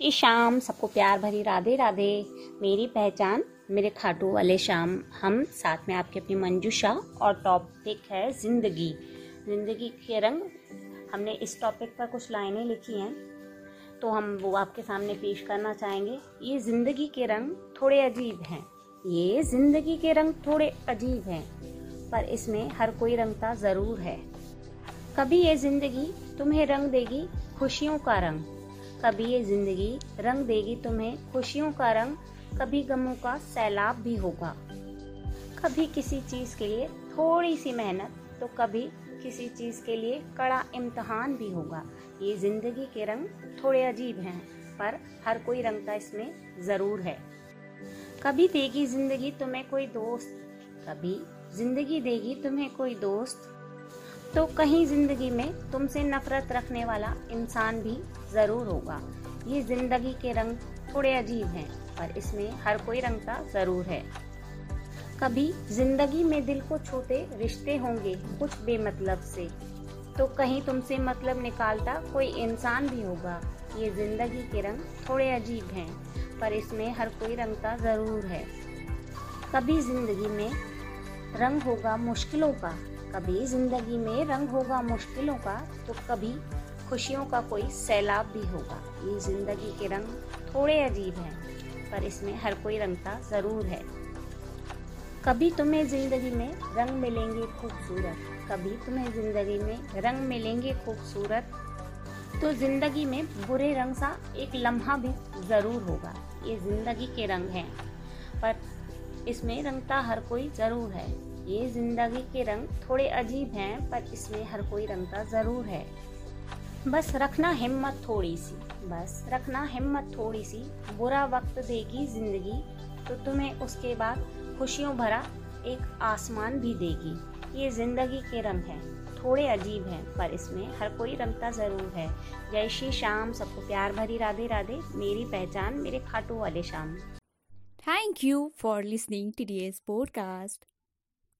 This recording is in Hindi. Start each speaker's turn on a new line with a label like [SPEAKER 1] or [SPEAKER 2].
[SPEAKER 1] ये शाम सबको प्यार भरी, राधे राधे। मेरी पहचान, मेरे खाटू वाले शाम। हम साथ में आपके अपनी मंजूषा और टॉपिक है ज़िंदगी। ज़िंदगी के रंग, हमने इस टॉपिक पर कुछ लाइनें लिखी हैं तो हम वो आपके सामने पेश करना चाहेंगे। ये ज़िंदगी के रंग थोड़े अजीब हैं। ये ज़िंदगी के रंग थोड़े अजीब हैं, पर इसमें हर कोई रंगता ज़रूर है। कभी ये ज़िंदगी तुम्हें रंग देगी, खुशियों का रंग। कभी ये ज़िंदगी रंग देगी तुम्हें, खुशियों का रंग, कभी गमों का सैलाब भी होगा। कभी किसी चीज़ के लिए थोड़ी सी मेहनत तो कभी किसी चीज़ के लिए कड़ा इम्तहान भी होगा। ये ज़िंदगी के रंग थोड़े अजीब हैं, पर हर कोई रंग का इसमें ज़रूर है। कभी देगी ज़िंदगी तुम्हें कोई दोस्त, कभी ज़िंदगी देगी तुम्हें कोई दोस्त। तो कहीं ज़िंदगी में तुमसे नफरत रखने वाला इंसान भी ज़रूर होगा। ये ज़िंदगी के रंग थोड़े अजीब हैं, पर इसमें हर कोई रंगता ज़रूर है। कभी ज़िंदगी में दिल को छोटे रिश्ते होंगे कुछ बेमतलब से तो कहीं तुमसे मतलब निकालता कोई इंसान भी होगा। ये ज़िंदगी के रंग थोड़े अजीब हैं, पर इसमें हर कोई रंगता ज़रूर है। कभी ज़िंदगी में रंग होगा मुश्किलों का कभी ज़िंदगी में रंग होगा मुश्किलों का तो कभी खुशियों का कोई सैलाब भी होगा। ये ज़िंदगी के रंग थोड़े अजीब हैं, पर इसमें हर कोई रंगता ज़रूर है। कभी तुम्हें ज़िंदगी में रंग मिलेंगे खूबसूरत, कभी तुम्हें ज़िंदगी में रंग मिलेंगे खूबसूरत तो ज़िंदगी में बुरे रंग सा एक लम्हा भी ज़रूर होगा। ये ज़िंदगी के रंग हैं, पर इसमें रंगता हर कोई ज़रूर है। ये ज़िंदगी के रंग थोड़े अजीब हैं, पर इसमें हर कोई रंगता ज़रूर है। बस रखना हिम्मत थोड़ी सी, बस रखना हिम्मत थोड़ी सी। बुरा वक्त देगी ज़िंदगी तो तुम्हें उसके बाद खुशियों भरा एक आसमान भी देगी। ये ज़िंदगी के रंग हैं, थोड़े अजीब हैं, पर इसमें हर कोई रंगता ज़रूर है। जय श्री शाम सबको प्यार भरी राधे राधे, मेरी पहचान मेरे खाटू वाले Shyam
[SPEAKER 2] thank you for listening to the podcast